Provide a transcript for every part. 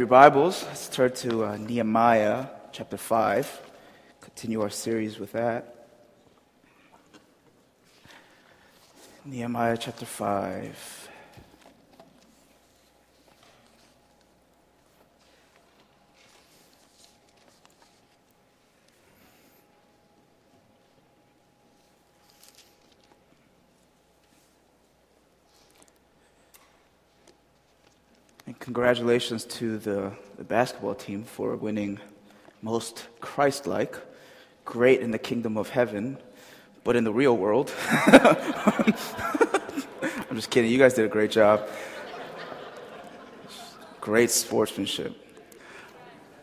your Bibles, let's turn to uh, Nehemiah chapter 5. Continue our series with that. Nehemiah chapter 5. And congratulations to the, the basketball team for winning most Christ like, great in the kingdom of heaven, but in the real world. I'm just kidding. You guys did a great job. Great sportsmanship.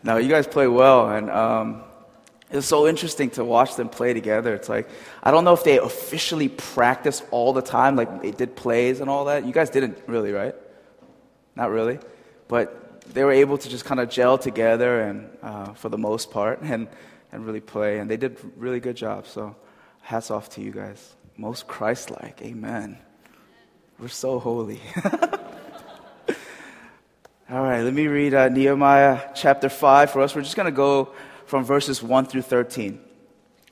Now, you guys play well, and um, it's so interesting to watch them play together. It's like, I don't know if they officially practice all the time, like they did plays and all that. You guys didn't really, right? Not really. But they were able to just kind of gel together and uh, for the most part and, and really play. And they did really good job. So hats off to you guys. Most Christ like. Amen. We're so holy. All right, let me read uh, Nehemiah chapter 5 for us. We're just going to go from verses 1 through 13.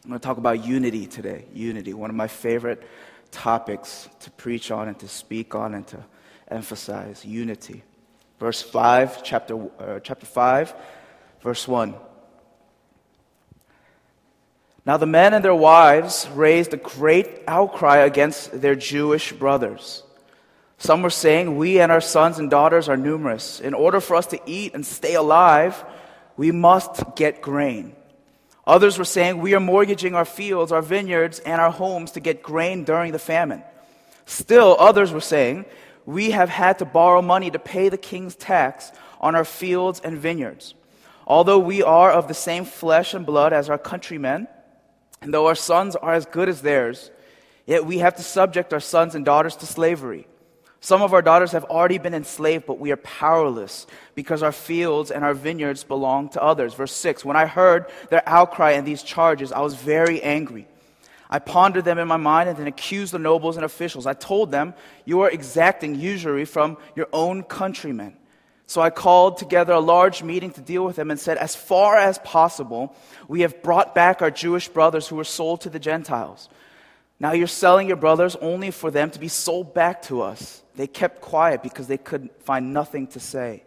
I'm going to talk about unity today. Unity, one of my favorite topics to preach on and to speak on and to emphasize unity. Verse 5, chapter, uh, chapter 5, verse 1. Now the men and their wives raised a great outcry against their Jewish brothers. Some were saying, We and our sons and daughters are numerous. In order for us to eat and stay alive, we must get grain. Others were saying, We are mortgaging our fields, our vineyards, and our homes to get grain during the famine. Still, others were saying, we have had to borrow money to pay the king's tax on our fields and vineyards. Although we are of the same flesh and blood as our countrymen, and though our sons are as good as theirs, yet we have to subject our sons and daughters to slavery. Some of our daughters have already been enslaved, but we are powerless because our fields and our vineyards belong to others. Verse 6 When I heard their outcry and these charges, I was very angry. I pondered them in my mind and then accused the nobles and officials. I told them, You are exacting usury from your own countrymen. So I called together a large meeting to deal with them and said, As far as possible, we have brought back our Jewish brothers who were sold to the Gentiles. Now you're selling your brothers only for them to be sold back to us. They kept quiet because they could find nothing to say.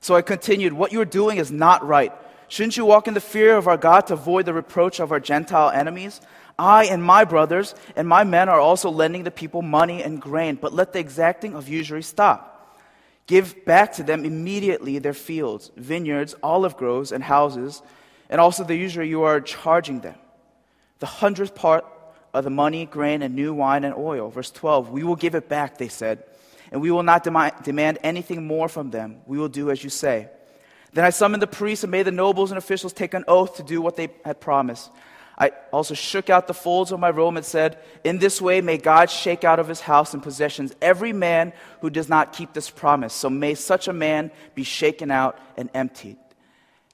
So I continued, What you are doing is not right. Shouldn't you walk in the fear of our God to avoid the reproach of our Gentile enemies? I and my brothers and my men are also lending the people money and grain, but let the exacting of usury stop. Give back to them immediately their fields, vineyards, olive groves, and houses, and also the usury you are charging them. The hundredth part of the money, grain, and new wine and oil. Verse 12, we will give it back, they said, and we will not demand anything more from them. We will do as you say. Then I summoned the priests and made the nobles and officials take an oath to do what they had promised. I also shook out the folds of my robe and said, In this way may God shake out of his house and possessions every man who does not keep this promise. So may such a man be shaken out and emptied.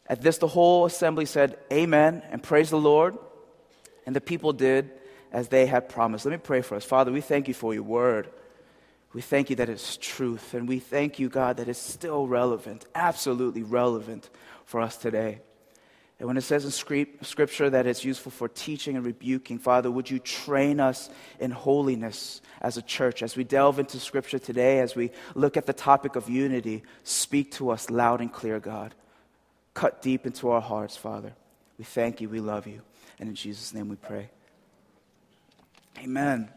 At this, the whole assembly said, Amen, and praise the Lord. And the people did as they had promised. Let me pray for us. Father, we thank you for your word. We thank you that it's truth. And we thank you, God, that it's still relevant, absolutely relevant for us today. And when it says in Scripture that it's useful for teaching and rebuking, Father, would you train us in holiness as a church? As we delve into Scripture today, as we look at the topic of unity, speak to us loud and clear, God. Cut deep into our hearts, Father. We thank you, we love you. And in Jesus' name we pray. Amen.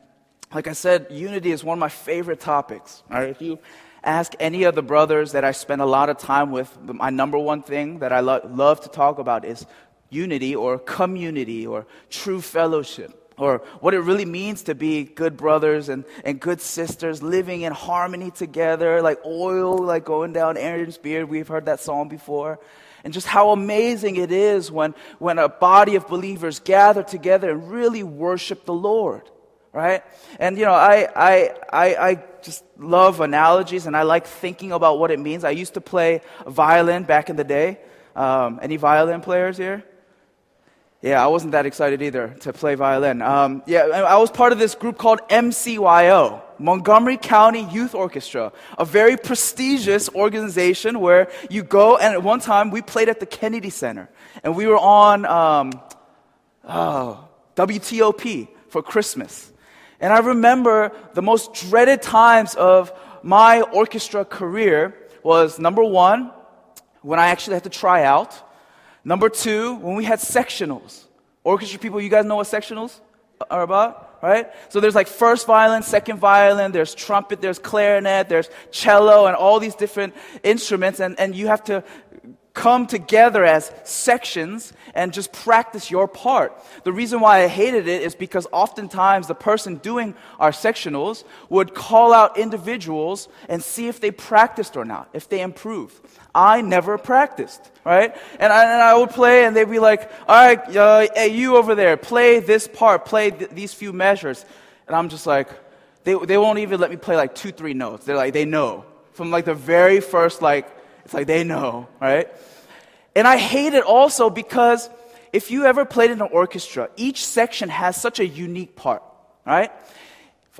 Like I said, unity is one of my favorite topics. All right, if you ask any of the brothers that I spend a lot of time with, my number one thing that I lo- love to talk about is unity or community or true fellowship or what it really means to be good brothers and, and good sisters living in harmony together, like oil like going down Aaron's beard. We've heard that song before. And just how amazing it is when, when a body of believers gather together and really worship the Lord right? And you know, I, I, I, I just love analogies and I like thinking about what it means. I used to play violin back in the day. Um, any violin players here? Yeah, I wasn't that excited either to play violin. Um, yeah, I was part of this group called MCYO. Montgomery County Youth Orchestra, a very prestigious organization where you go, and at one time we played at the Kennedy Center, and we were on um, oh, WTOP for Christmas. And I remember the most dreaded times of my orchestra career was number one, when I actually had to try out. Number two, when we had sectionals. Orchestra people, you guys know what sectionals are about, right? So there's like first violin, second violin, there's trumpet, there's clarinet, there's cello, and all these different instruments, and, and you have to come together as sections and just practice your part. The reason why I hated it is because oftentimes the person doing our sectionals would call out individuals and see if they practiced or not, if they improved. I never practiced, right? And I, and I would play and they'd be like, all right, uh, hey, you over there, play this part, play th- these few measures. And I'm just like, they, they won't even let me play like two, three notes. They're like, they know. From like the very first, like, it's like they know, right? And I hate it also because if you ever played in an orchestra, each section has such a unique part, right?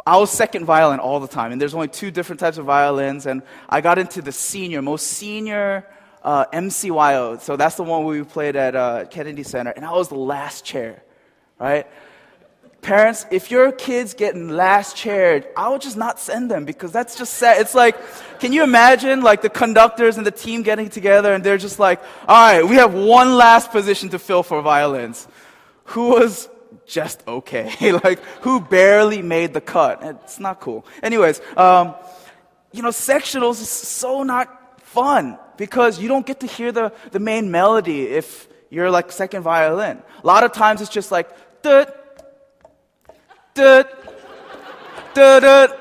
I was second violin all the time, and there's only two different types of violins, and I got into the senior, most senior uh, MCYO. So that's the one we played at uh, Kennedy Center, and I was the last chair, right? Parents, if your kids getting last chaired, I would just not send them because that's just sad. It's like, can you imagine like the conductors and the team getting together and they're just like, all right, we have one last position to fill for violins. Who was just okay? like, who barely made the cut? It's not cool. Anyways, um, you know, sectionals is so not fun because you don't get to hear the, the main melody if you're like second violin. A lot of times it's just like, duh,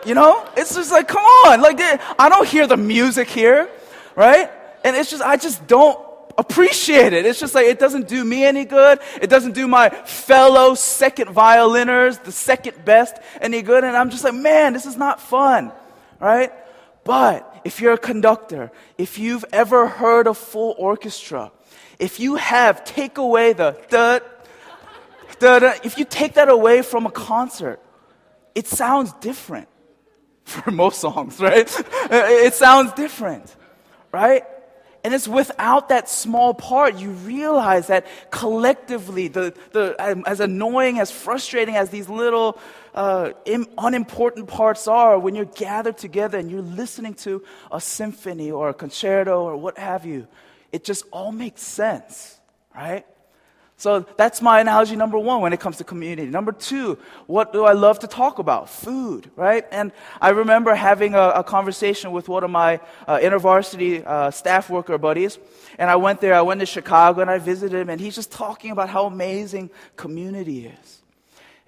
you know? It's just like, come on. Like, I don't hear the music here, right? And it's just, I just don't appreciate it. It's just like, it doesn't do me any good. It doesn't do my fellow second violiners, the second best, any good. And I'm just like, man, this is not fun, right? But if you're a conductor, if you've ever heard a full orchestra, if you have, take away the duh, if you take that away from a concert, it sounds different for most songs, right? it sounds different, right? And it's without that small part, you realize that collectively, the, the, as annoying, as frustrating as these little uh, unimportant parts are, when you're gathered together and you're listening to a symphony or a concerto or what have you, it just all makes sense, right? So that's my analogy number one when it comes to community. Number two, what do I love to talk about? Food, right? And I remember having a, a conversation with one of my uh, intervarsity uh, staff worker buddies. And I went there, I went to Chicago and I visited him and he's just talking about how amazing community is.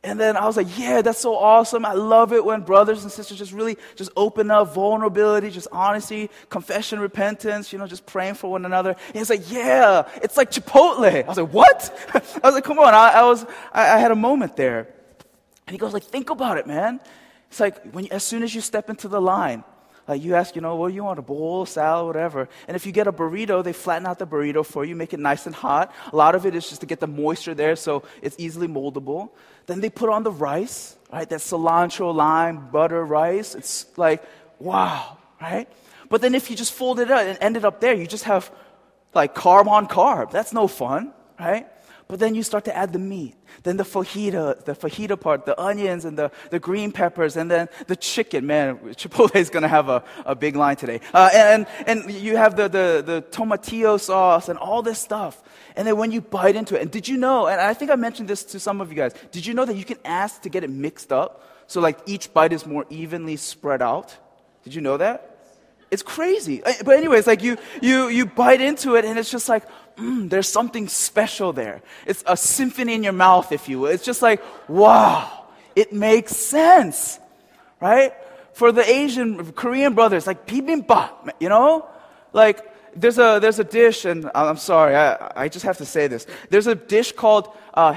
And then I was like, yeah, that's so awesome. I love it when brothers and sisters just really just open up vulnerability, just honesty, confession, repentance, you know, just praying for one another. And he's like, yeah, it's like Chipotle. I was like, what? I was like, come on. I, I was, I, I, had a moment there. And he goes like, think about it, man. It's like when you, as soon as you step into the line, like you ask, you know, what do you want? A bowl, salad, whatever. And if you get a burrito, they flatten out the burrito for you, make it nice and hot. A lot of it is just to get the moisture there so it's easily moldable. Then they put on the rice, right? That cilantro, lime, butter rice. It's like, wow, right? But then if you just fold it up and ended up there, you just have like carb on carb. That's no fun, right? But then you start to add the meat, then the fajita, the fajita part, the onions and the, the green peppers, and then the chicken. Man, Chipotle is going to have a, a big line today. Uh, and, and you have the, the, the tomatillo sauce and all this stuff. And then when you bite into it, and did you know, and I think I mentioned this to some of you guys, did you know that you can ask to get it mixed up? So like each bite is more evenly spread out? Did you know that? It's crazy. Uh, but anyways, like you, you, you bite into it and it's just like, mm, there's something special there. It's a symphony in your mouth, if you will. It's just like, wow, it makes sense, right? For the Asian, Korean brothers, like bibimbap, you know? Like, there's a, there's a dish, and I'm sorry, I, I just have to say this. There's a dish called uh,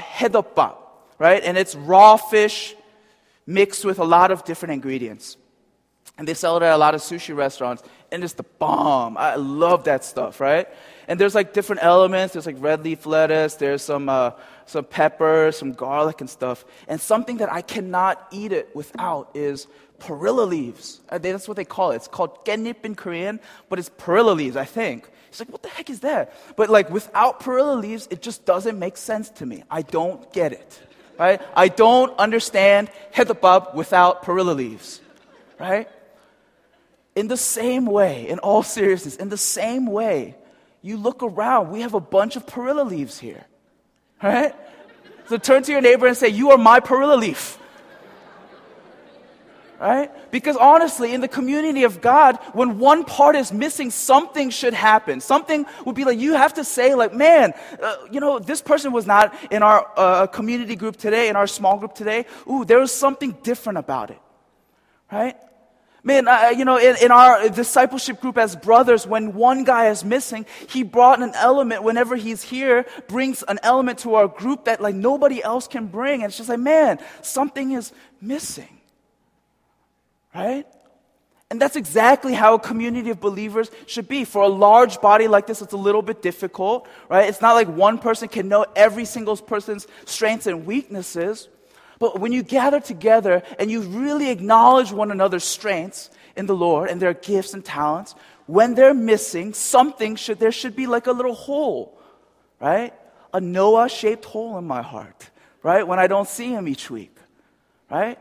right? And it's raw fish mixed with a lot of different ingredients. And they sell it at a lot of sushi restaurants. and it's the bomb. I love that stuff, right? And there's like different elements. There's like red leaf lettuce. There's some uh, some pepper, some garlic and stuff. And something that I cannot eat it without is perilla leaves. Uh, that's what they call it. It's called 깻잎 in Korean, but it's perilla leaves, I think. It's like, what the heck is that? But like without perilla leaves, it just doesn't make sense to me. I don't get it. Right? I don't understand hetabab without perilla leaves. Right? In the same way, in all seriousness, in the same way, you look around, we have a bunch of perilla leaves here. Right? So turn to your neighbor and say, You are my perilla leaf. Right? Because honestly, in the community of God, when one part is missing, something should happen. Something would be like, you have to say, like, man, uh, you know, this person was not in our uh, community group today, in our small group today. Ooh, there was something different about it. Right? Man, uh, you know, in, in, our discipleship group as brothers, when one guy is missing, he brought an element whenever he's here, brings an element to our group that like nobody else can bring. And it's just like, man, something is missing. Right? And that's exactly how a community of believers should be. For a large body like this, it's a little bit difficult, right? It's not like one person can know every single person's strengths and weaknesses. But when you gather together and you really acknowledge one another's strengths in the Lord and their gifts and talents, when they're missing, something should, there should be like a little hole, right? A Noah shaped hole in my heart, right? When I don't see him each week, right?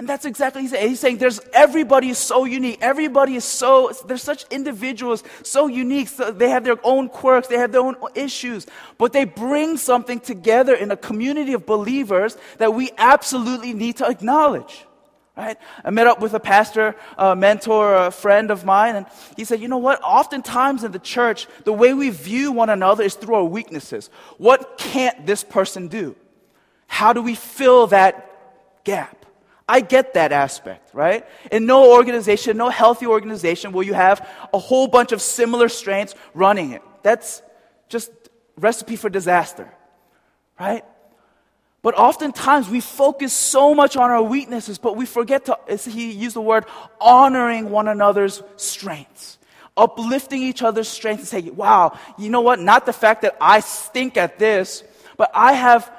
And that's exactly he's saying. He's saying there's everybody is so unique. Everybody is so they're such individuals, so unique. So they have their own quirks, they have their own issues, but they bring something together in a community of believers that we absolutely need to acknowledge. Right? I met up with a pastor, a mentor, a friend of mine, and he said, You know what? Oftentimes in the church, the way we view one another is through our weaknesses. What can't this person do? How do we fill that gap? I get that aspect, right? In no organization, no healthy organization will you have a whole bunch of similar strengths running it. That's just recipe for disaster, right? But oftentimes we focus so much on our weaknesses, but we forget to, he used the word, honoring one another's strengths. Uplifting each other's strengths and saying, wow, you know what? Not the fact that I stink at this, but I have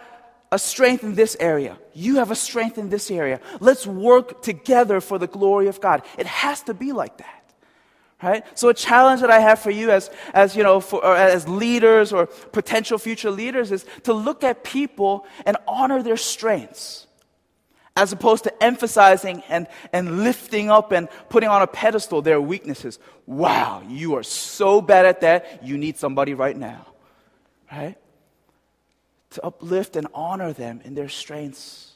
a strength in this area. You have a strength in this area. Let's work together for the glory of God. It has to be like that. Right? So a challenge that I have for you as, as you know, for, as leaders or potential future leaders is to look at people and honor their strengths as opposed to emphasizing and, and lifting up and putting on a pedestal their weaknesses. Wow, you are so bad at that, you need somebody right now. Right? To uplift and honor them in their strengths.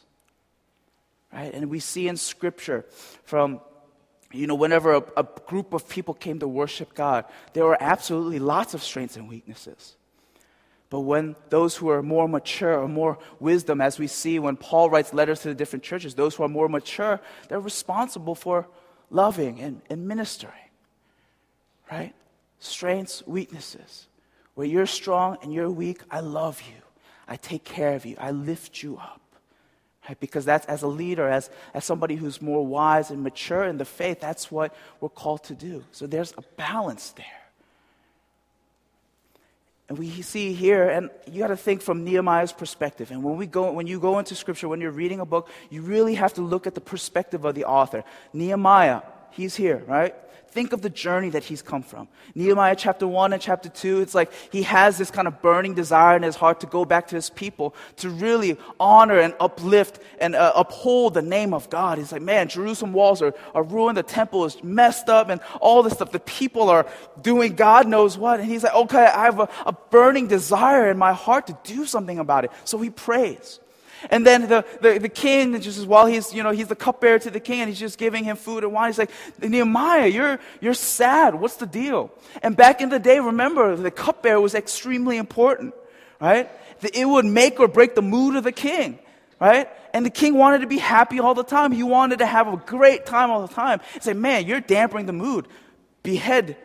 Right? And we see in Scripture from, you know, whenever a, a group of people came to worship God, there were absolutely lots of strengths and weaknesses. But when those who are more mature or more wisdom, as we see when Paul writes letters to the different churches, those who are more mature, they're responsible for loving and, and ministering. Right? Strengths, weaknesses. Where you're strong and you're weak, I love you. I take care of you. I lift you up. Right? Because that's as a leader, as, as somebody who's more wise and mature in the faith, that's what we're called to do. So there's a balance there. And we see here, and you got to think from Nehemiah's perspective. And when we go, when you go into Scripture, when you're reading a book, you really have to look at the perspective of the author. Nehemiah, he's here, right? Think of the journey that he's come from. Nehemiah chapter 1 and chapter 2, it's like he has this kind of burning desire in his heart to go back to his people, to really honor and uplift and uh, uphold the name of God. He's like, man, Jerusalem walls are, are ruined, the temple is messed up, and all this stuff. The people are doing God knows what. And he's like, okay, I have a, a burning desire in my heart to do something about it. So he prays. And then the, the, the king, just while he's, you know, he's the cupbearer to the king and he's just giving him food and wine, he's like, Nehemiah, you're, you're sad. What's the deal? And back in the day, remember, the cupbearer was extremely important, right? It would make or break the mood of the king, right? And the king wanted to be happy all the time. He wanted to have a great time all the time. Say, man, you're dampening the mood. Behead.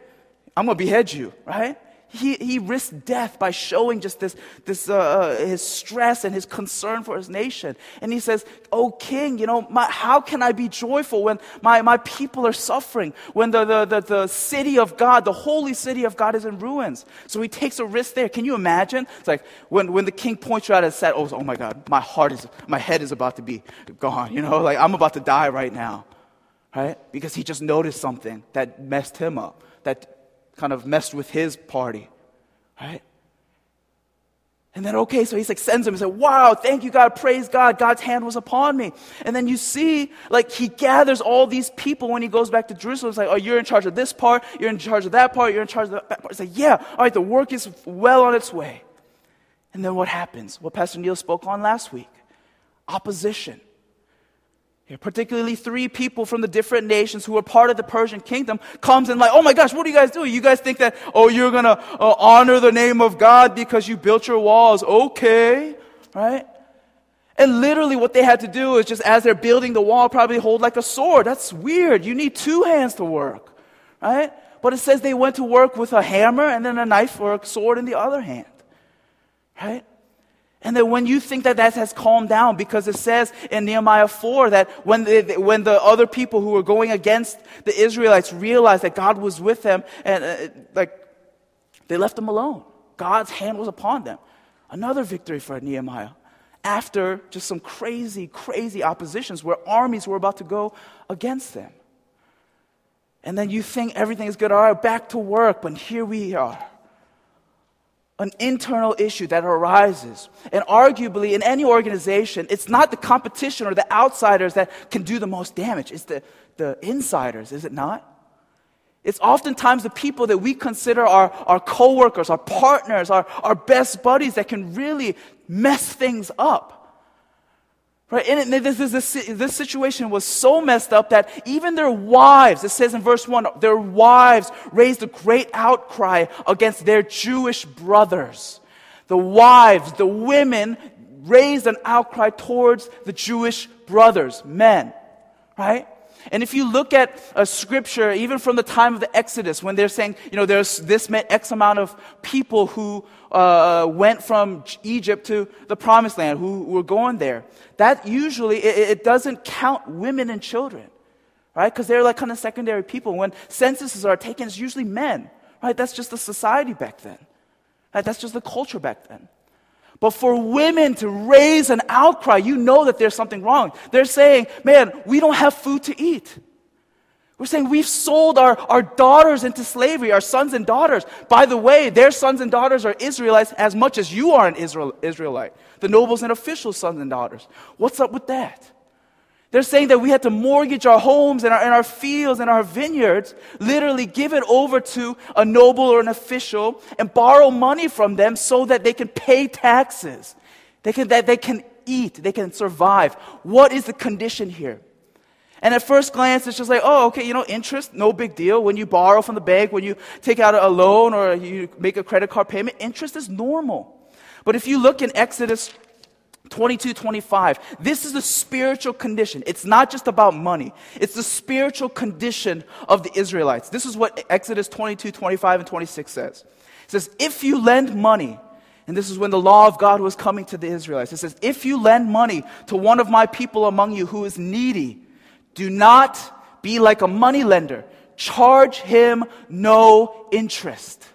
I'm going to behead you, right? He, he risked death by showing just this, this uh, uh, his stress and his concern for his nation. And he says, Oh king, you know, my, how can I be joyful when my, my people are suffering, when the, the, the, the city of God, the holy city of God is in ruins? So he takes a risk there. Can you imagine? It's like when, when the king points you out and said, oh, oh my God, my heart is, my head is about to be gone, you know, like I'm about to die right now, right? Because he just noticed something that messed him up, that kind of messed with his party, right? And then, okay, so he like sends him and said, wow, thank you, God, praise God, God's hand was upon me. And then you see, like, he gathers all these people when he goes back to Jerusalem. It's like, oh, you're in charge of this part, you're in charge of that part, you're in charge of that part. It's like, yeah, all right, the work is well on its way. And then what happens? What Pastor Neil spoke on last week opposition particularly three people from the different nations who were part of the Persian kingdom, comes and like, oh my gosh, what are you guys doing? You guys think that, oh, you're gonna uh, honor the name of God because you built your walls. Okay, right? And literally what they had to do is just as they're building the wall, probably hold like a sword. That's weird. You need two hands to work, right? But it says they went to work with a hammer and then a knife or a sword in the other hand, right? And that when you think that that has calmed down, because it says in Nehemiah 4 that when the, when the other people who were going against the Israelites realized that God was with them, and uh, like they left them alone. God's hand was upon them. Another victory for Nehemiah. After just some crazy, crazy oppositions where armies were about to go against them. And then you think everything is good. All right, back to work. But here we are an internal issue that arises. And arguably, in any organization, it's not the competition or the outsiders that can do the most damage, it's the, the insiders, is it not? It's oftentimes the people that we consider our, our coworkers, our partners, our, our best buddies that can really mess things up. Right? And this, this, this situation was so messed up that even their wives, it says in verse 1, their wives raised a great outcry against their Jewish brothers. The wives, the women raised an outcry towards the Jewish brothers, men. Right? And if you look at a scripture, even from the time of the Exodus, when they're saying, you know, there's this X amount of people who uh, went from Egypt to the promised land, who were going there, that usually, it, it doesn't count women and children, right? Because they're like kind of secondary people. When censuses are taken, it's usually men, right? That's just the society back then. Right? That's just the culture back then. But for women to raise an outcry, you know that there's something wrong. They're saying, man, we don't have food to eat. We're saying we've sold our, our daughters into slavery, our sons and daughters. By the way, their sons and daughters are Israelites as much as you are an Israel, Israelite. The nobles and officials' sons and daughters. What's up with that? They're saying that we had to mortgage our homes and our, and our fields and our vineyards, literally give it over to a noble or an official and borrow money from them so that they can pay taxes. They can, that they can eat, they can survive. What is the condition here? And at first glance, it's just like, oh, okay, you know, interest, no big deal. When you borrow from the bank, when you take out a loan or you make a credit card payment, interest is normal. But if you look in Exodus 22, 25. This is the spiritual condition. It's not just about money. It's the spiritual condition of the Israelites. This is what Exodus 22, 25, and 26 says. It says, if you lend money, and this is when the law of God was coming to the Israelites. It says, if you lend money to one of my people among you who is needy, do not be like a money lender. Charge him no interest.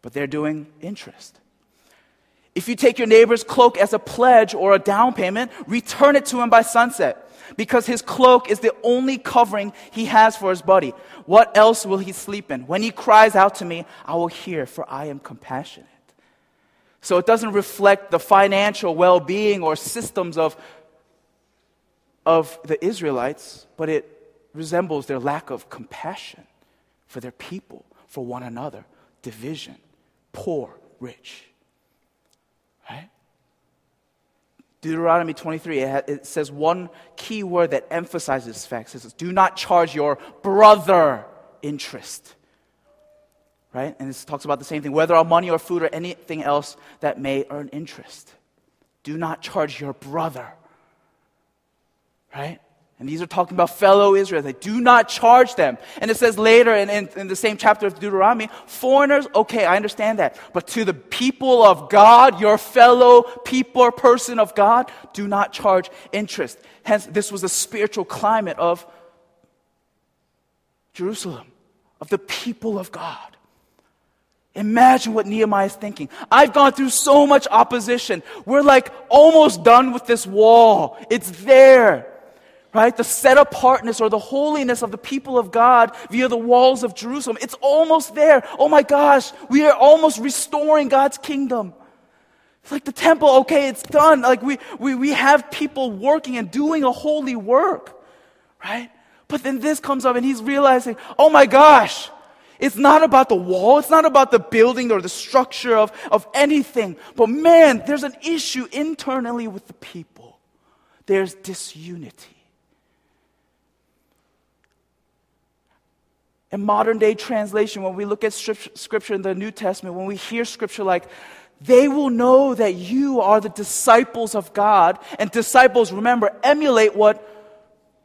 But they're doing interest. If you take your neighbor's cloak as a pledge or a down payment, return it to him by sunset, because his cloak is the only covering he has for his body. What else will he sleep in? When he cries out to me, I will hear, for I am compassionate. So it doesn't reflect the financial well being or systems of, of the Israelites, but it resembles their lack of compassion for their people, for one another, division, poor, rich. Right? Deuteronomy 23, it, says one key word that emphasizes facts. It says, do not charge your brother interest. Right? And it talks about the same thing, whether on money or food or anything else that may earn interest. Do not charge your brother. Right? And these are talking about fellow Israelites. They do not charge them. And it says later in, in, in, the same chapter of Deuteronomy, foreigners, okay, I understand that. But to the people of God, your fellow people or person of God, do not charge interest. Hence, this was the spiritual climate of Jerusalem, of the people of God. Imagine what Nehemiah is thinking. I've gone through so much opposition. We're like almost done with this wall. It's there right? The set apartness or the holiness of the people of God via the walls of Jerusalem. It's almost there. Oh my gosh, we are almost restoring God's kingdom. It's like the temple, okay, it's done. Like we, we, we have people working and doing a holy work, right? But then this comes up and he's realizing, oh my gosh, it's not about the wall. It's not about the building or the structure of, of anything. But man, there's an issue internally with the people. There's disunity. In modern day translation, when we look at scripture in the New Testament, when we hear scripture like, they will know that you are the disciples of God. And disciples, remember, emulate what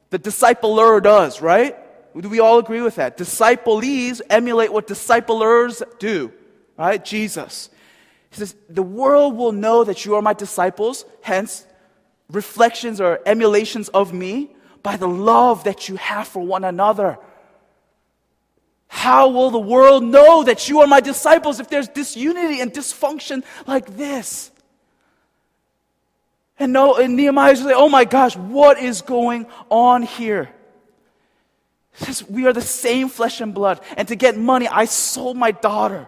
the discipler does, right? Do we all agree with that? Disciplees emulate what disciplers do, right? Jesus. He says, The world will know that you are my disciples, hence, reflections or emulations of me, by the love that you have for one another. How will the world know that you are my disciples if there's disunity and dysfunction like this? And, no, and Nehemiah is like, oh my gosh, what is going on here? Says, we are the same flesh and blood. And to get money, I sold my daughter.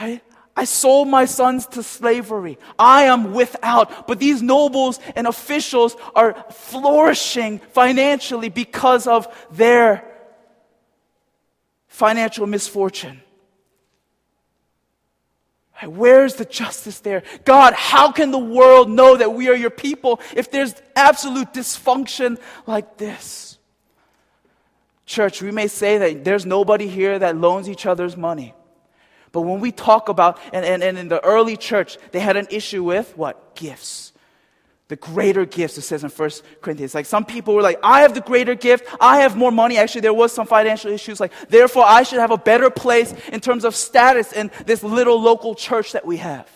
Right? I sold my sons to slavery. I am without. But these nobles and officials are flourishing financially because of their financial misfortune. Where's the justice there? God, how can the world know that we are your people if there's absolute dysfunction like this? Church, we may say that there's nobody here that loans each other's money. But when we talk about, and, and, and in the early church, they had an issue with what? Gifts the greater gifts, it says in 1 Corinthians. Like some people were like, I have the greater gift. I have more money. Actually, there was some financial issues. Like, therefore, I should have a better place in terms of status in this little local church that we have.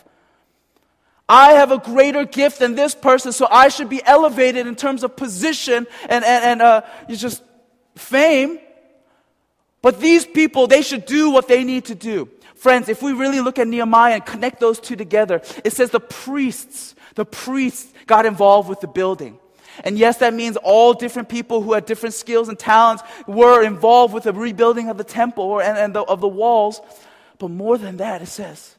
I have a greater gift than this person, so I should be elevated in terms of position and, and, and uh, just fame. But these people, they should do what they need to do. Friends, if we really look at Nehemiah and connect those two together, it says the priests, the priests got involved with the building. And yes, that means all different people who had different skills and talents were involved with the rebuilding of the temple and, and the, of the walls. But more than that, it says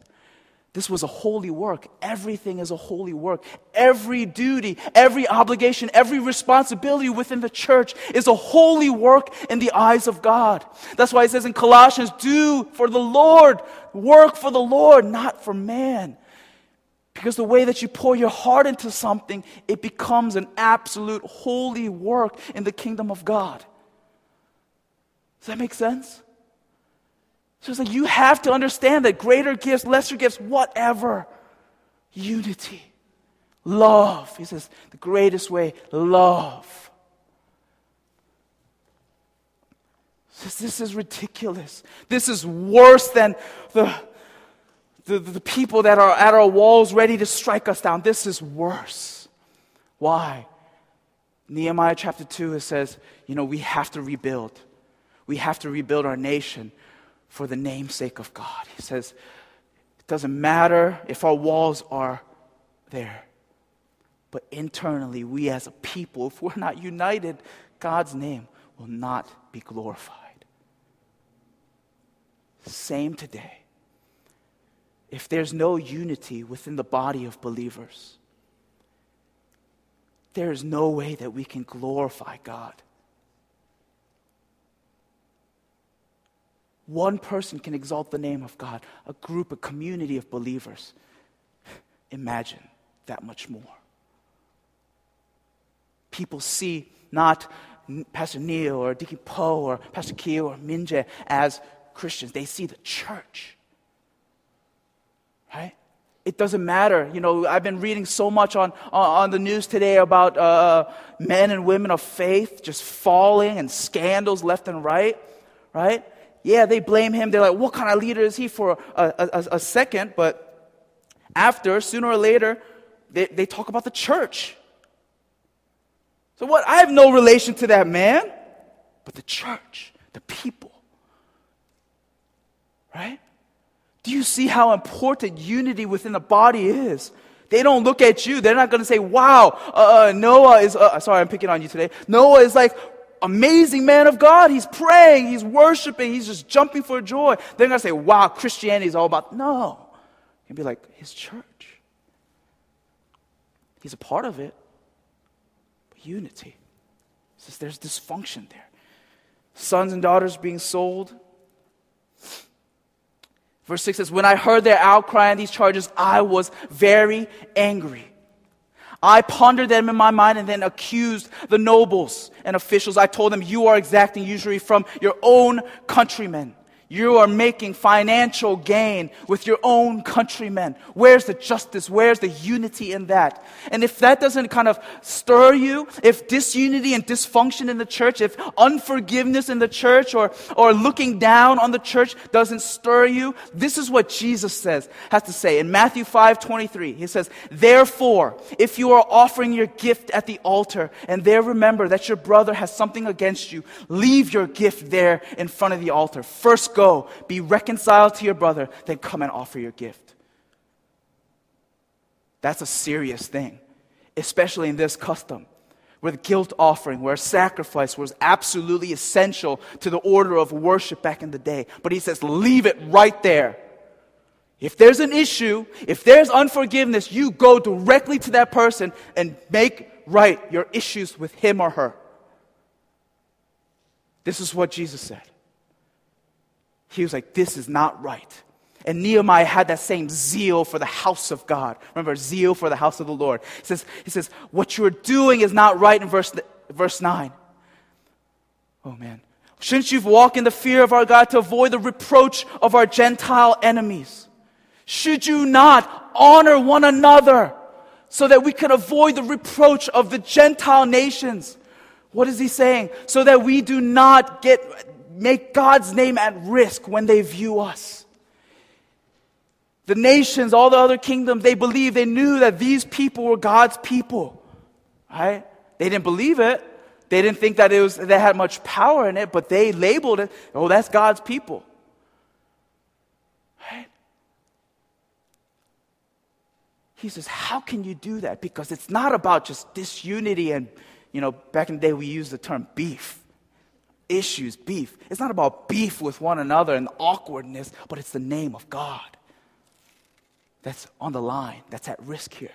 this was a holy work. Everything is a holy work. Every duty, every obligation, every responsibility within the church is a holy work in the eyes of God. That's why it says in Colossians, do for the Lord, work for the Lord, not for man. Because the way that you pour your heart into something, it becomes an absolute holy work in the kingdom of God. Does that make sense? So it's like you have to understand that greater gifts, lesser gifts, whatever, unity, love. He says the greatest way, love. Says this is ridiculous. This is worse than the the, the people that are at our walls ready to strike us down. This is worse. Why? Nehemiah chapter 2, it says, you know, we have to rebuild. We have to rebuild our nation for the namesake of God. He says, it doesn't matter if our walls are there. But internally, we as a people, if we're not united, God's name will not be glorified. Same today if there's no unity within the body of believers, there is no way that we can glorify God. One person can exalt the name of God, a group, a community of believers. Imagine that much more. People see not Pastor Neil or Deacon Poe or Pastor Keo or Minje as Christians, they see the church right? It doesn't matter. You know, I've been reading so much on, on the news today about uh, men and women of faith just falling and scandals left and right, right? Yeah, they blame him. They're like, what kind of leader is he for a, a, a second? But after, sooner or later, they, they talk about the church. So what? I have no relation to that man, but the church, the people. Right? Do you see how important unity within the body is? They don't look at you. They're not going to say, wow, uh, uh, Noah is, uh, sorry, I'm picking on you today. Noah is like, amazing man of God. He's praying, he's worshiping, he's just jumping for joy. They're going to say, wow, Christianity is all about, no. You'll be like, his church. He's a part of it. But unity. Says there's dysfunction there. Sons and daughters being sold, Verse 6 says, When I heard their outcry and these charges, I was very angry. I pondered them in my mind and then accused the nobles and officials. I told them, You are exacting usury from your own countrymen. You are making financial gain with your own countrymen. Where's the justice? Where's the unity in that? And if that doesn't kind of stir you, if disunity and dysfunction in the church, if unforgiveness in the church or, or looking down on the church doesn't stir you, this is what Jesus says, has to say. In Matthew 5 23, he says, Therefore, if you are offering your gift at the altar and there remember that your brother has something against you, leave your gift there in front of the altar. First go, be reconciled to your brother, then come and offer your gift. That's a serious thing, especially in this custom where the guilt offering, where sacrifice was absolutely essential to the order of worship back in the day. But he says, leave it right there. If there's an issue, if there's unforgiveness, you go directly to that person and make right your issues with him or her. This is what Jesus said. He was like, This is not right. And Nehemiah had that same zeal for the house of God. Remember, zeal for the house of the Lord. He says, he says What you're doing is not right in verse, verse 9. Oh, man. Shouldn't you walk in the fear of our God to avoid the reproach of our Gentile enemies? Should you not honor one another so that we can avoid the reproach of the Gentile nations? What is he saying? So that we do not get make God's name at risk when they view us. The nations, all the other kingdoms, they believed, they knew that these people were God's people. Right? They didn't believe it. They didn't think that it was they had much power in it, but they labeled it, oh, that's God's people. Right? He says, How can you do that? Because it's not about just disunity and, you know, back in the day we used the term beef issues, beef. It's not about beef with one another and awkwardness, but it's the name of God that's on the line, that's at risk here.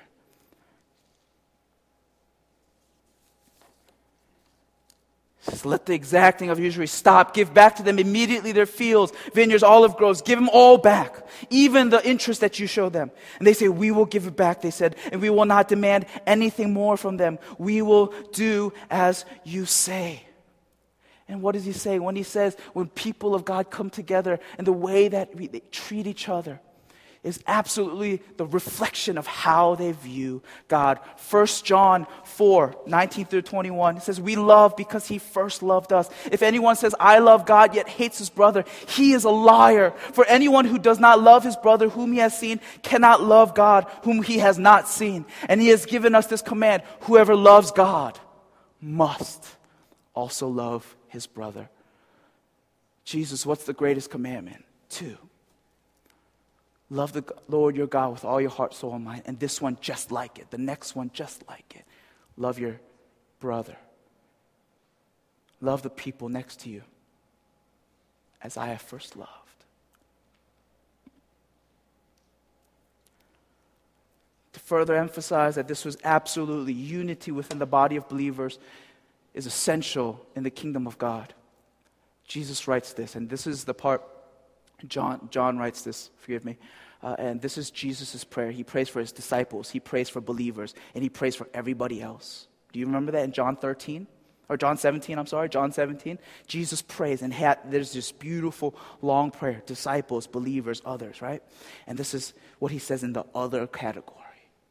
says, Let the exacting of usury stop. Give back to them immediately their fields, vineyards, olive groves. Give them all back, even the interest that you show them. And they say, We will give it back, they said, and we will not demand anything more from them. We will do as you say. And what does he say? When he says, when people of God come together and the way that we, they treat each other is absolutely the reflection of how they view God. 1 John 4 19 through 21 it says, We love because he first loved us. If anyone says, I love God, yet hates his brother, he is a liar. For anyone who does not love his brother whom he has seen cannot love God whom he has not seen. And he has given us this command whoever loves God must also love his brother. Jesus, what's the greatest commandment? Two. Love the Lord your God with all your heart, soul, and mind. And this one just like it. The next one just like it. Love your brother. Love the people next to you as I have first loved. To further emphasize that this was absolutely unity within the body of believers, is essential in the kingdom of God. Jesus writes this, and this is the part John, John writes this, forgive me. Uh, and this is Jesus' prayer. He prays for his disciples, he prays for believers, and he prays for everybody else. Do you remember that in John 13? or John 17, I'm sorry, John 17, Jesus prays and had, there's this beautiful long prayer disciples, believers, others, right? And this is what he says in the other category.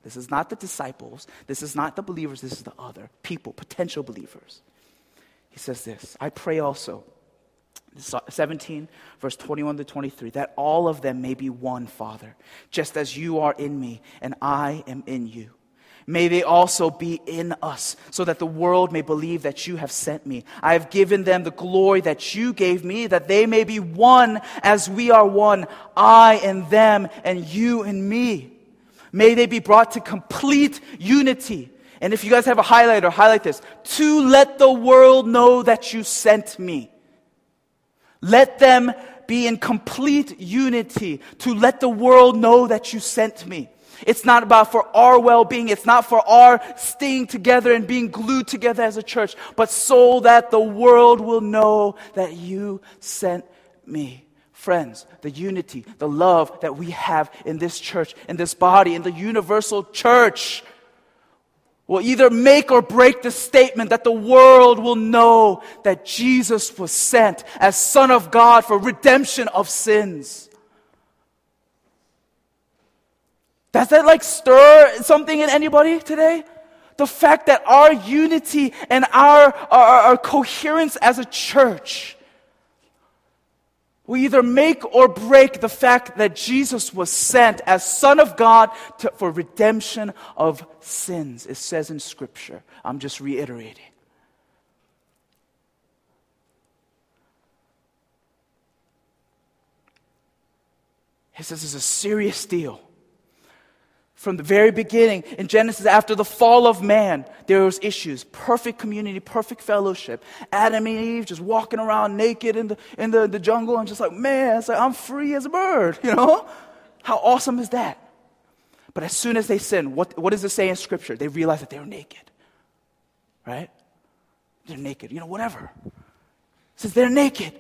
This is not the disciples, this is not the believers, this is the other people, potential believers. He says this I pray also, 17, verse 21 to 23, that all of them may be one, Father, just as you are in me and I am in you May they also be in us, so that the world may believe that you have sent me. I have given them the glory that you gave me, that they may be one as we are one, I and them, and you and me. May they be brought to complete unity. And if you guys have a highlighter, highlight this. To let the world know that you sent me. Let them be in complete unity to let the world know that you sent me. It's not about for our well being. It's not for our staying together and being glued together as a church, but so that the world will know that you sent me. Friends, the unity, the love that we have in this church, in this body, in the universal church will either make or break the statement that the world will know that Jesus was sent as Son of God for redemption of sins. Does that like stir something in anybody today? The fact that our unity and our, our, our coherence as a church will either make or break the fact that Jesus was sent as Son of God to, for redemption of sins. It says in Scripture. I'm just reiterating. He says it's a serious deal from the very beginning in Genesis, after the fall of man, there was issues. Perfect community, perfect fellowship. Adam and Eve just walking around naked in the, in the, the jungle and just like, man, it's like, I'm free as a bird, you know? How awesome is that? But as soon as they sin, what, what does it say in Scripture? They realize that they're naked, right? They're naked, you know, whatever. It says they're naked,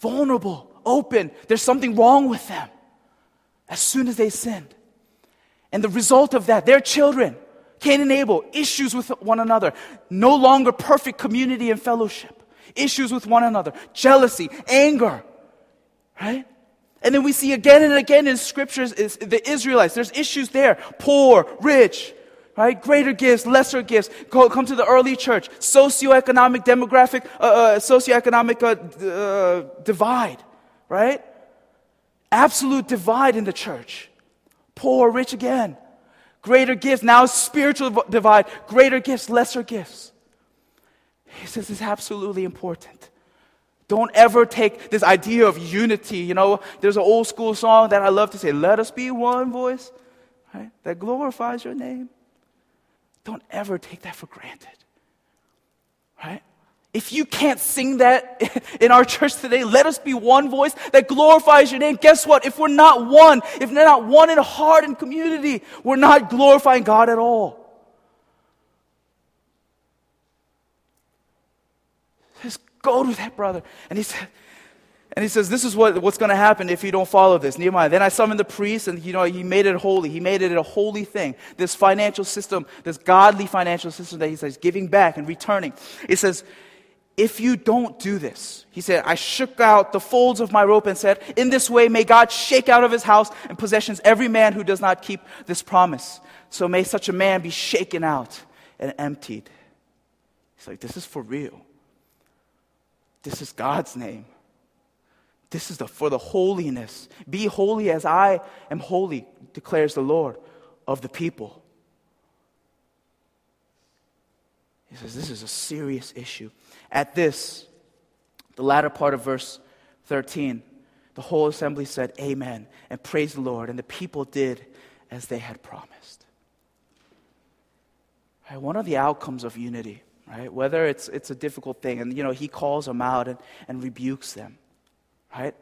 vulnerable, open. There's something wrong with them as soon as they sinned. And the result of that, their children, Cain and Abel, issues with one another, no longer perfect community and fellowship, issues with one another, jealousy, anger, right? And then we see again and again in scriptures is the Israelites, there's issues there, poor, rich, right? Greater gifts, lesser gifts. Go, come to the early church, socioeconomic, demographic, uh, uh, socioeconomic uh, uh divide, right? Absolute divide in the church poor, rich again. Greater gifts, now spiritual divide, greater gifts, lesser gifts. He says it's absolutely important. Don't ever take this idea of unity. You know, there's an old school song that I love to say, let us be one voice, right? That glorifies your name. Don't ever take that for granted, right? If you can't sing that in our church today, let us be one voice that glorifies your name. Guess what? If we're not one, if we're not one in heart and community, we're not glorifying God at all. Just go to that brother. And he said, and he says, This is what, what's going to happen if you don't follow this. Nehemiah. Then I summoned the priest, and you know, he made it holy. He made it a holy thing. This financial system, this godly financial system that he says, giving back and returning. It says, if you don't do this, he said, I shook out the folds of my rope and said, In this way may God shake out of his house and possessions every man who does not keep this promise. So may such a man be shaken out and emptied. He's like, This is for real. This is God's name. This is the, for the holiness. Be holy as I am holy, declares the Lord of the people. He says, This is a serious issue. At this, the latter part of verse 13, the whole assembly said, Amen, and praised the Lord. And the people did as they had promised. Right, one of the outcomes of unity, right? Whether it's, it's a difficult thing, and you know, he calls them out and, and rebukes them, right?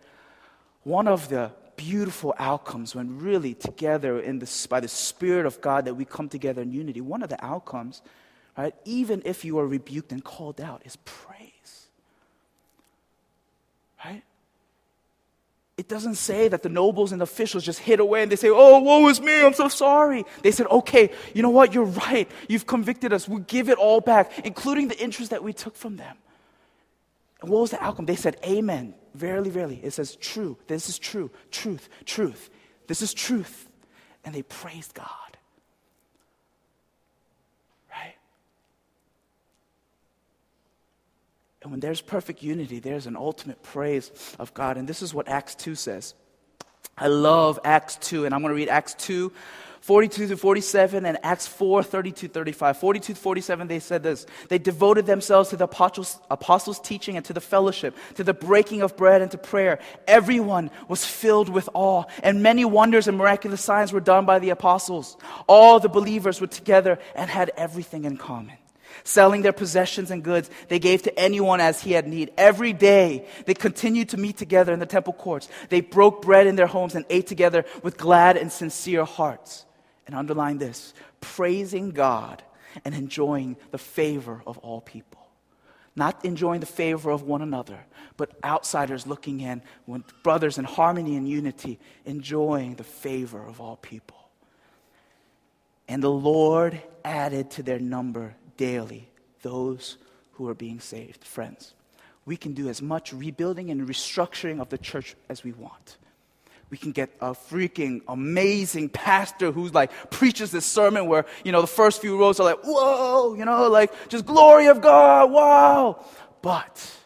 One of the beautiful outcomes when really together in this, by the Spirit of God that we come together in unity, one of the outcomes right? Even if you are rebuked and called out, is praise. Right? It doesn't say that the nobles and officials just hid away and they say, Oh, woe is me, I'm so sorry. They said, Okay, you know what? You're right. You've convicted us. We'll give it all back, including the interest that we took from them. And what was the outcome? They said, Amen. Verily, verily. It says, True. This is true. Truth. Truth. This is truth. And they praised God. And when there's perfect unity, there's an ultimate praise of God. And this is what Acts 2 says. I love Acts 2, and I'm going to read Acts 2 42 to 47 and Acts 4 32 35. 42 to 47, they said this. They devoted themselves to the apostles', apostles' teaching and to the fellowship, to the breaking of bread and to prayer. Everyone was filled with awe, and many wonders and miraculous signs were done by the apostles. All the believers were together and had everything in common. Selling their possessions and goods, they gave to anyone as he had need. Every day, they continued to meet together in the temple courts. They broke bread in their homes and ate together with glad and sincere hearts and underline this praising God and enjoying the favor of all people. Not enjoying the favor of one another, but outsiders looking in, when brothers in harmony and unity, enjoying the favor of all people. And the Lord added to their number daily those who are being saved. Friends, we can do as much rebuilding and restructuring of the church as we want we can get a freaking amazing pastor who's like preaches this sermon where, you know, the first few rows are like, whoa, you know, like just glory of God, wow. But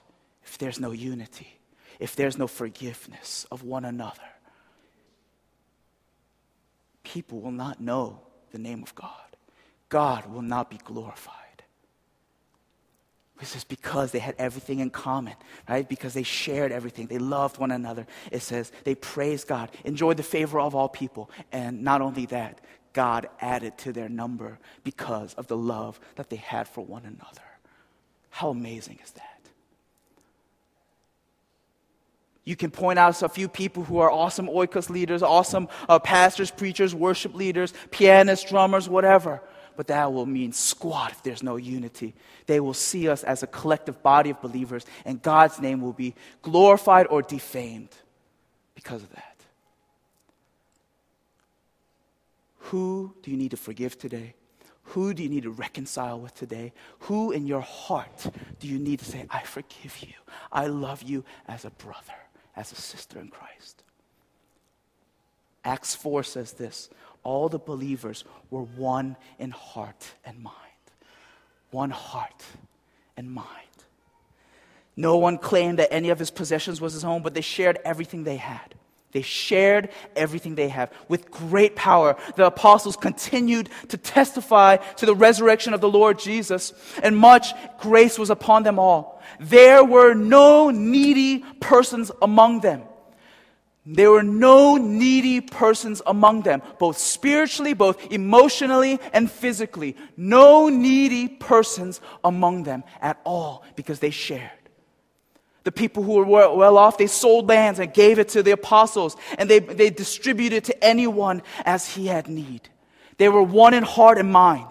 if there's no unity, if there's no forgiveness of one another, people will not know the name of God. God will not be glorified. This is because they had everything in common, right? Because they shared everything. They loved one another. It says they praised God, enjoyed the favor of all people. And not only that, God added to their number because of the love that they had for one another. How amazing is that? You can point out a few people who are awesome oikos leaders, awesome uh, pastors, preachers, worship leaders, pianists, drummers, whatever but that will mean squat if there's no unity. They will see us as a collective body of believers, and God's name will be glorified or defamed because of that. Who do you need to forgive today? Who do you need to reconcile with today? Who in your heart do you need to say, I forgive you? I love you as a brother, as a sister in Christ? Acts 4 says this all the believers were one in heart and mind. One heart and mind. No one claimed that any of his possessions was his own, but they shared everything they had. They shared everything they have. With great power, the apostles continued to testify to the resurrection of the Lord Jesus, and much grace was upon them all. There were no needy persons among them. There were no needy persons among them, both spiritually, both emotionally, and physically. No needy persons among them at all because they shared. The people who were well off, they sold lands and gave it to the apostles, and they, they distributed to anyone as he had need. They were one in heart and mind.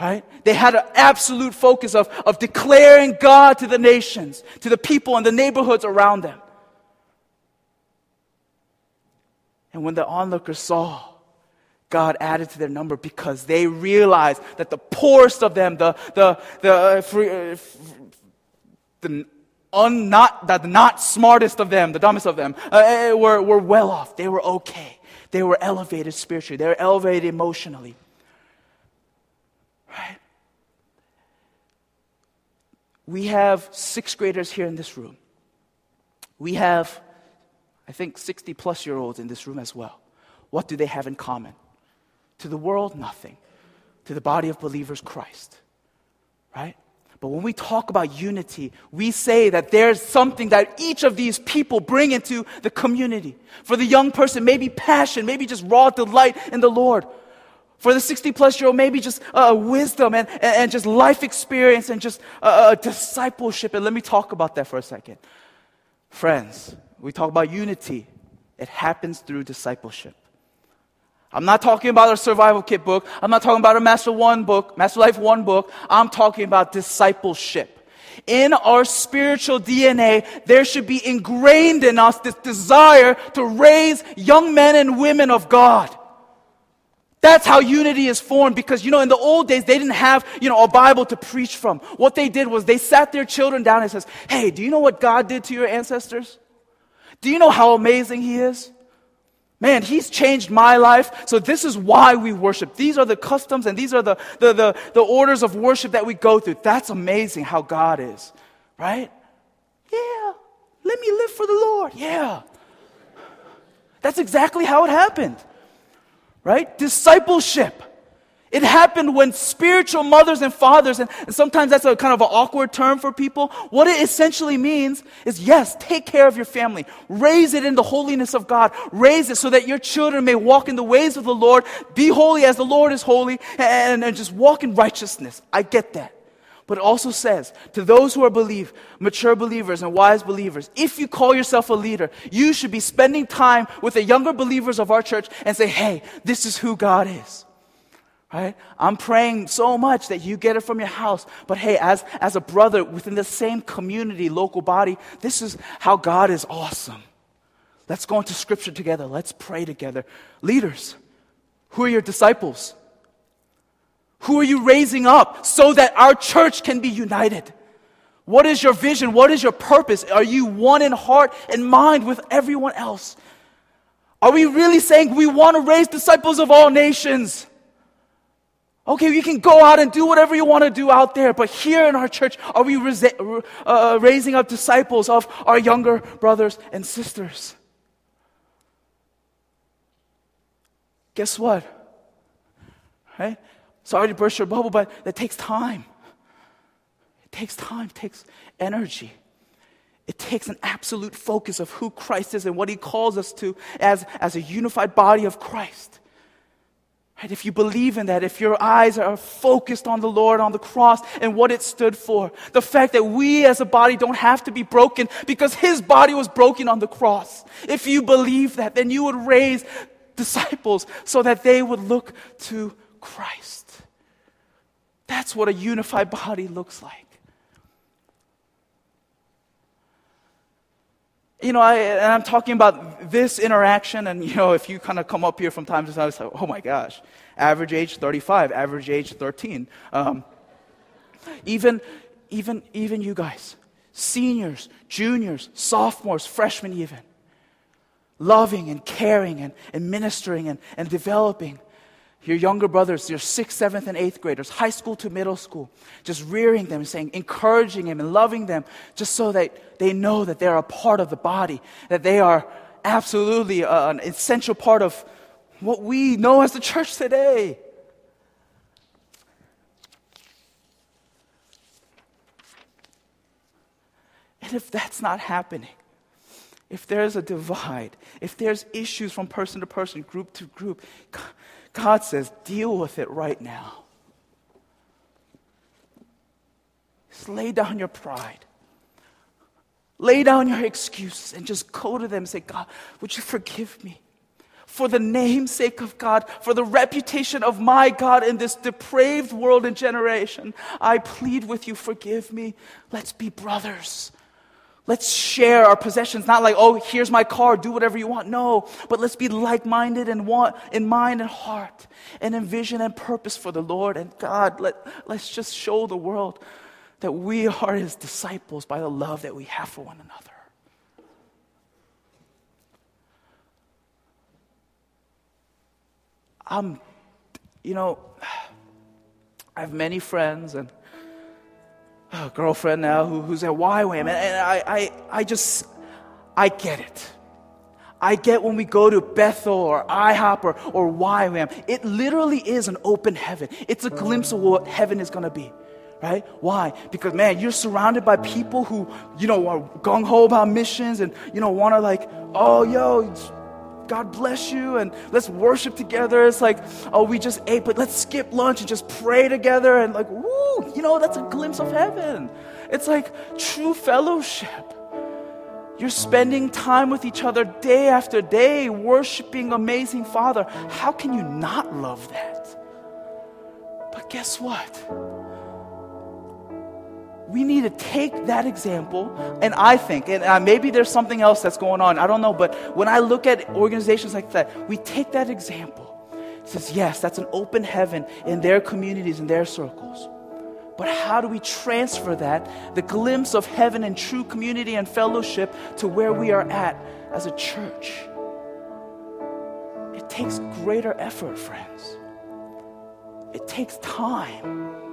Right? They had an absolute focus of, of declaring God to the nations, to the people and the neighborhoods around them. And when the onlookers saw, God added to their number because they realized that the poorest of them, the, the, the, uh, free, uh, the un, not, the not smartest of them, the dumbest of them, uh, uh, were, were well off. They were okay. They were elevated spiritually. They were elevated emotionally. Right? We have sixth graders here in this room. We have I think 60 plus year olds in this room as well. What do they have in common? To the world, nothing. To the body of believers, Christ. Right? But when we talk about unity, we say that there's something that each of these people bring into the community. For the young person, maybe passion, maybe just raw delight in the Lord. For the 60 plus year old, maybe just uh, wisdom and, and, and, just life experience and just uh, uh, discipleship. And let me talk about that for a second. Friends, we talk about unity, it happens through discipleship. I'm not talking about a survival kit book. I'm not talking about a Master One book, Master Life One book. I'm talking about discipleship. In our spiritual DNA, there should be ingrained in us this desire to raise young men and women of God. That's how unity is formed because, you know, in the old days, they didn't have, you know, a Bible to preach from. What they did was they sat their children down and says, Hey, do you know what God did to your ancestors? Do you know how amazing He is? Man, He's changed my life. So this is why we worship. These are the customs and these are the, the, the, the orders of worship that we go through. That's amazing how God is, right? Yeah. Let me live for the Lord. Yeah. That's exactly how it happened right? Discipleship. It happened when spiritual mothers and fathers, and, sometimes that's a kind of an awkward term for people. What it essentially means is yes, take care of your family. Raise it in the holiness of God. Raise it so that your children may walk in the ways of the Lord, be holy as the Lord is holy, and, and just walk in righteousness. I get that. But it also says to those who are believe, mature believers and wise believers, if you call yourself a leader, you should be spending time with the younger believers of our church and say, hey, this is who God is. Right? I'm praying so much that you get it from your house. But hey, as, as a brother within the same community, local body, this is how God is awesome. Let's go into scripture together. Let's pray together. Leaders, who are your disciples? Who are you raising up so that our church can be united? What is your vision? What is your purpose? Are you one in heart and mind with everyone else? Are we really saying we want to raise disciples of all nations? Okay, you can go out and do whatever you want to do out there, but here in our church, are we uh, raising up disciples of our younger brothers and sisters? Guess what? Right? Sorry to burst your bubble, but that takes time. It takes time, it takes energy. It takes an absolute focus of who Christ is and what he calls us to as, as a unified body of Christ. Right? If you believe in that, if your eyes are focused on the Lord, on the cross, and what it stood for, the fact that we as a body don't have to be broken because his body was broken on the cross. If you believe that, then you would raise disciples so that they would look to Christ. That's what a unified body looks like. You know, I, and I'm talking about this interaction, and you know, if you kind of come up here from time to time, it's like, oh my gosh, average age 35, average age 13. Um, even, even, even you guys, seniors, juniors, sophomores, freshmen, even, loving and caring and, and ministering and, and developing your younger brothers, your sixth, seventh, and eighth graders, high school to middle school, just rearing them, saying, encouraging them and loving them, just so that they know that they're a part of the body, that they are absolutely uh, an essential part of what we know as the church today. And if that's not happening, if there's a divide, if there's issues from person to person, group to group, God says, deal with it right now. Just lay down your pride. Lay down your excuses and just go to them and say, God, would you forgive me? For the namesake of God, for the reputation of my God in this depraved world and generation, I plead with you, forgive me. Let's be brothers. Let's share our possessions, not like, oh, here's my car, do whatever you want. No, but let's be like minded and want in mind and heart and in vision and purpose for the Lord and God. Let, let's just show the world that we are his disciples by the love that we have for one another. I'm, you know, I have many friends and a girlfriend now who, who's at YWAM, and, and I, I, I just, I get it. I get when we go to Bethel or IHOP or, or YWAM, it literally is an open heaven. It's a glimpse of what heaven is going to be. Right? Why? Because man, you're surrounded by people who, you know, are gung ho about missions and, you know, want to like, oh, yo, God bless you and let's worship together. It's like, oh, we just ate, but let's skip lunch and just pray together and like, woo, you know, that's a glimpse of heaven. It's like true fellowship. You're spending time with each other day after day, worshiping amazing Father. How can you not love that? But guess what? We need to take that example, and I think, and uh, maybe there's something else that's going on, I don't know, but when I look at organizations like that, we take that example. It says, yes, that's an open heaven in their communities, in their circles. But how do we transfer that, the glimpse of heaven and true community and fellowship, to where we are at as a church? It takes greater effort, friends. It takes time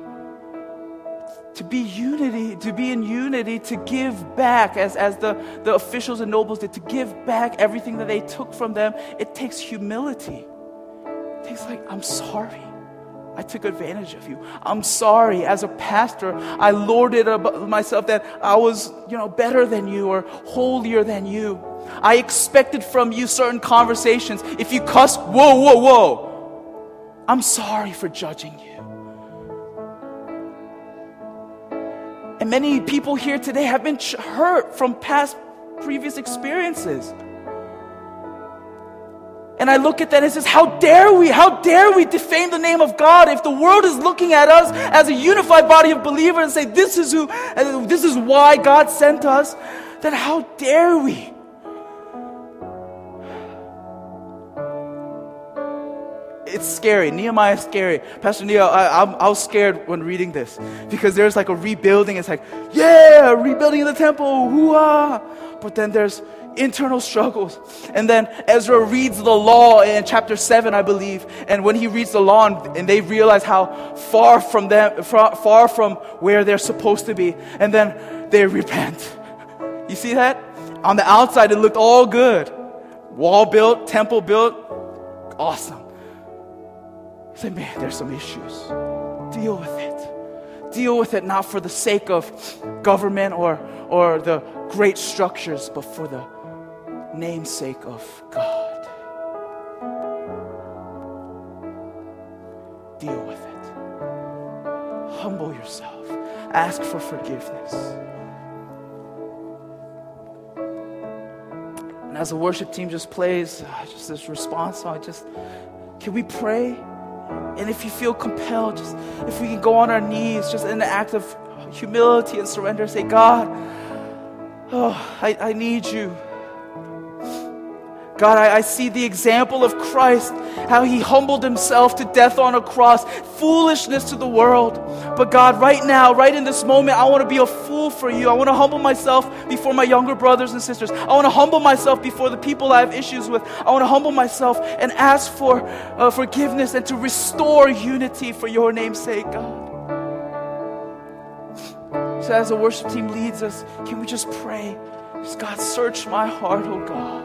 to be unity, to be in unity, to give back as, as the, the officials and nobles did, to give back everything that they took from them. It takes humility. It takes like, I'm sorry. I took advantage of you. I'm sorry. As a pastor, I lorded myself that I was, you know, better than you or holier than you. I expected from you certain conversations. If you cuss, whoa, whoa, whoa. I'm sorry for judging you. Many people here today have been hurt from past previous experiences. And I look at that and says, How dare we? How dare we defame the name of God if the world is looking at us as a unified body of believers and say, This is who, uh, this is why God sent us? Then how dare we? It's scary. Nehemiah is scary. Pastor Neil, I, I, I, was scared when reading this because there's like a rebuilding. It's like, yeah, rebuilding the temple, hoo But then there's internal struggles. And then Ezra reads the law in chapter 7, I believe. And when he reads the law and, and they realize how far from them, far, far from where they're supposed to be. And then they repent. You see that? On the outside, it looked all good. Wall built, temple built, awesome. Say, man, there's some issues. Deal with it. Deal with it not for the sake of government or, or the great structures, but for the namesake of God. Deal with it. Humble yourself. Ask for forgiveness. And as the worship team just plays, uh, just this response song, just can we pray? And if you feel compelled, just if we can go on our knees, just in an act of humility and surrender, say, God, oh, I, I need you. God, I, I, see the example of Christ, how he humbled himself to death on a cross, foolishness to the world. But God, right now, right in this moment, I want to be a fool for you. I want to humble myself before my younger brothers and sisters. I want to humble myself before the people I have issues with. I want to humble myself and ask for uh, forgiveness and to restore unity for your name's sake, God. So, as the worship team leads us, can we just pray? Just, God, search my heart, oh God.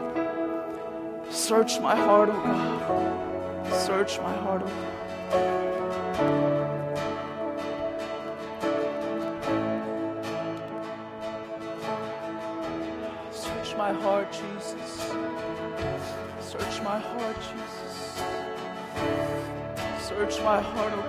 Search my heart, oh God. Search my heart, oh God. Search my heart, Jesus. Search my heart, Jesus. Search my heart, oh God.